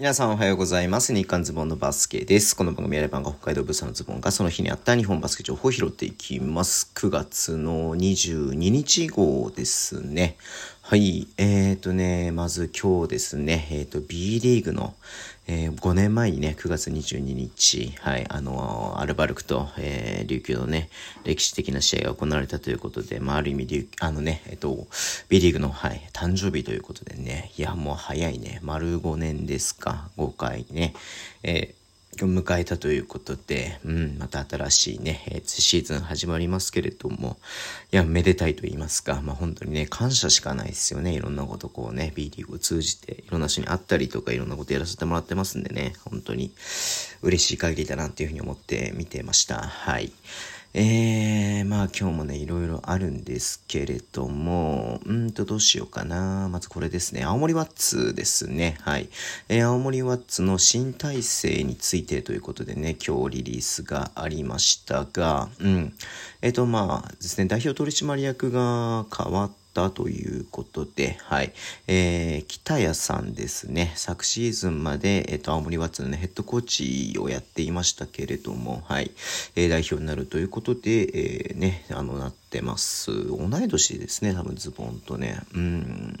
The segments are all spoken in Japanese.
皆さんおはようございます。日刊ズボンのバスケです。この番組はレバンが北海道ブースのズボンがその日にあった日本バスケ情報を拾っていきます。9月の22日号ですね。はい。えーとね、まず今日ですね、えーと B リーグの、えー5年前にね、9月22日、はい、あのアルバルクと、え琉球のね、歴史的な試合が行われたということで、まあ、ある意味琉、あのね、えっと、B リーグの、はい、誕生日ということでね、いや、もう早いね、丸5年ですか、5回ね、えー迎えたということで、うん、また新しいね、えーシーズン始まりますけれども、いや、めでたいと言いますか、まあ本当にね、感謝しかないですよね。いろんなことこうね、B リーグを通じて、いろんな人に会ったりとか、いろんなことやらせてもらってますんでね、本当に嬉しい限りだなっていうふうに思って見てました。はい。えー、まあ今日もね、いろいろあるんですけれども、うんとどうしようかな。まずこれですね。青森ワッツですね。はい。えー青森ワッツの新体制についてということでね、今日リリースがありましたが、うん。えっ、とまあですね、代表取締役が変わってたということで、はい。えー、北谷さんですね。昨シーズンまで、えっ、と、青森ワッツのね、ヘッドコーチをやっていましたけれども、はい。えー代表になるということで、えーね、あの、なってます。同い年ですね、多分ズボンとね。うん。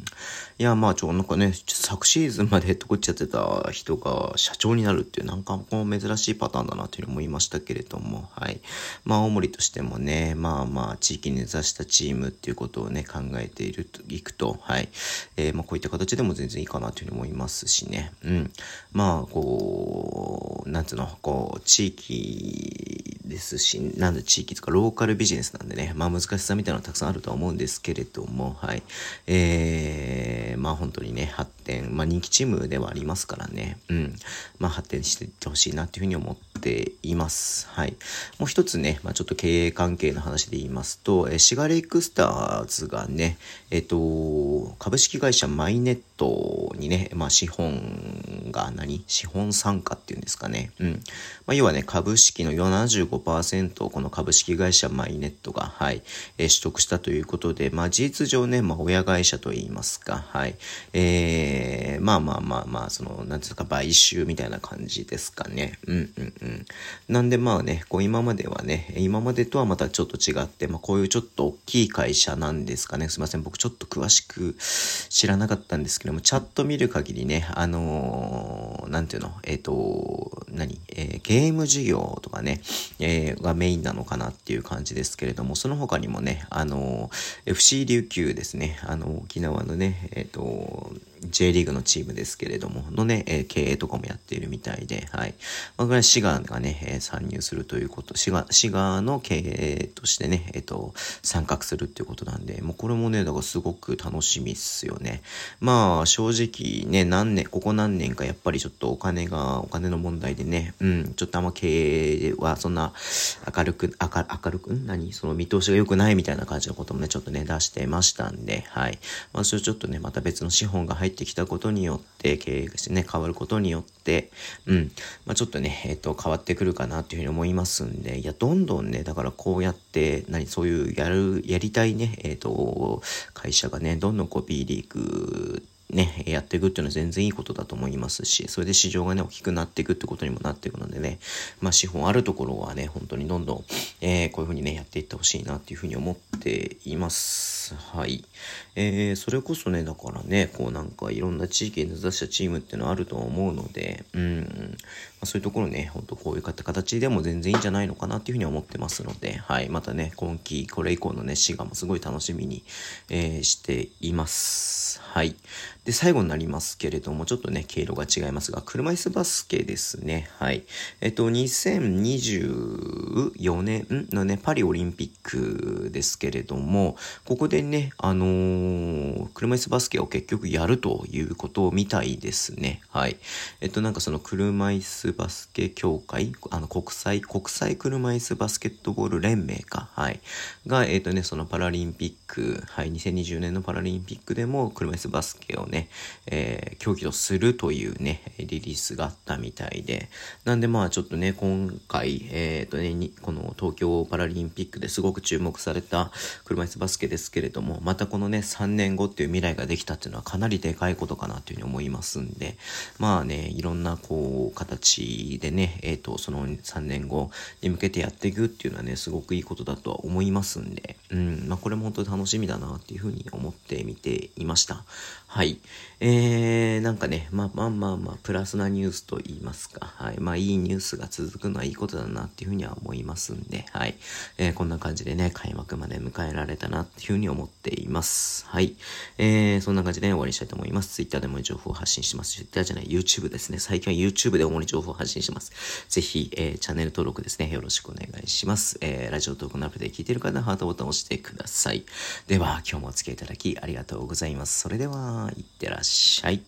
いや、まあ、ちょ、なんかね、昨シーズンまでヘッドコーチやってた人が社長になるっていう、なんかこう珍しいパターンだなというふうに思いましたけれども、はい。まあ、青森としてもね、まあまあ、地域に根ざしたチームっていうことをね、考えていると、いくと、はい。えーまあ、こういった形でも全然いいかなというふうに思いますしね。うん。まあ、こう、なんつうの、こう、地域ですし、なんで地域とかローカルビジネスなんでね、まあ難しさみたいなのはたくさんあるとは思うんですけれども、はい。えー、まあ本当にね、発展、まあ人気チームではありますからね、うん。まあ発展していってほしいなっていうふうに思っています。はい。もう一つね、まあちょっと経営関係の話で言いますと、えーシガレイクスターズがね、えっ、と、株式会社マイネットにね、まあ資本が何？資本参加っていうんですかね。うん。まあ要はね、株式の75%をこの株式会社マイネットが、はい、えー取得したということで、まあ事実上ね、まあ親会社といいますか、はい。えー、まあまあまあまあ、その、なんていうか、買収みたいな感じですかね。うんうんうん。なんでまあね、こう今まではね、今までとはまたちょっと違って、まあこういうちょっと大きい会社なんですかね。すいません。僕ちょっと詳しく知らなかったんですけども、チャット見る限りね、あのーなんていうの、えっ、と、何、えーゲーム授業とかね、えーがメインなのかなっていう感じですけれども、その他にもね、あのー FC 琉球ですね、あの、沖縄のね、えっ、と、J リーグのチームですけれども、のね、えー経営とかもやっているみたいで、はい。まあ、これは滋賀がね、えー参入するということ、滋賀、滋賀の経営としてね、えっ、と、参画するっていうことなんで、もうこれもね、だからすごく楽しみっすよね。まあ、正直ね、何年、ここ何年かやっぱりちょっとお金が、お金の問題でね、うん、ちょっとあんま経営はそんな明るく、明る明るく、ん何？その見通しが良くないみたいな感じのこともね、ちょっとね、出してましたんで、はい。まあ、それちょっとね、また別の資本が入ってきたことによって、経営がしてね、変わることによって、うん、まあ、ちょっとね、えっ、と、変わってくるかなっていうふうに思いますんで、いや、どんどんね、だからこうやって、何、そういうやる、やりたいね、えっ、と、会社がね、どんどんこう B リーグ、ね、やっていくっていうのは全然いいことだと思いますし、それで市場がね、大きくなっていくってことにもなっていくのでね、まあ資本あるところはね、本当にどんどん、えーこういうふうにね、やっていってほしいなっていうふうに思っています。はい。えーそれこそね、だからね、こうなんかいろんな地域に根ざしたチームっていうのはあるとは思うので、うん、まあ、そういうところね、本当こういう形でも全然いいんじゃないのかなっていうふうに思ってますので、はい。またね、今季、これ以降のね、滋賀もすごい楽しみに、えーしています。はい。で、最後になりますけれども、ちょっとね、経路が違いますが、車椅子バスケですね。はい。えっと、2024年のね、パリオリンピックですけれども、ここでね、あのー車椅子バスケを結局やるということみたいですね。はい。えっと、なんかその車椅子バスケ協会、あの、国際、国際車椅子バスケットボール連盟か。はい。が、えっとね、そのパラリンピック、はい、2020年のパラリンピックでも車椅子バスケをね、えー、競技をするというね、リリースがあったみたいで、なんでまあちょっとね、今回、えっ、ー、とね、この東京パラリンピックですごく注目された車椅子バスケですけれども、またこのね、3年後っていう未来ができたっていうのはかなりでかいことかなというふうに思いますんで、まあね、いろんなこう、形でね、えっ、ー、と、その3年後に向けてやっていくっていうのはね、すごくいいことだとは思いますんで、うん、まあこれも本当に楽しみだなっていうふうに思ってみていました。はい。えー、なんかね、まあまあまあまあ、プラスなニュースと言いますか、はい。まあいいニュースが続くのはいいことだなっていうふうには思いますんで、はい。えー、こんな感じでね、開幕まで迎えられたなっていうふうに思っています。はい。えー、そんな感じで、終わりにしたいと思います。Twitter でも情報を発信します。Twitter じゃない、YouTube ですね。最近は YouTube で主に情報を発信します。ぜひ、えー、チャンネル登録ですね、よろしくお願いします。えー、ラジオトークのアプリで聞いてる方はハートボタンを押してください。では、今日もお付き合いいただきありがとうございます。それでは、ってらっしゃい。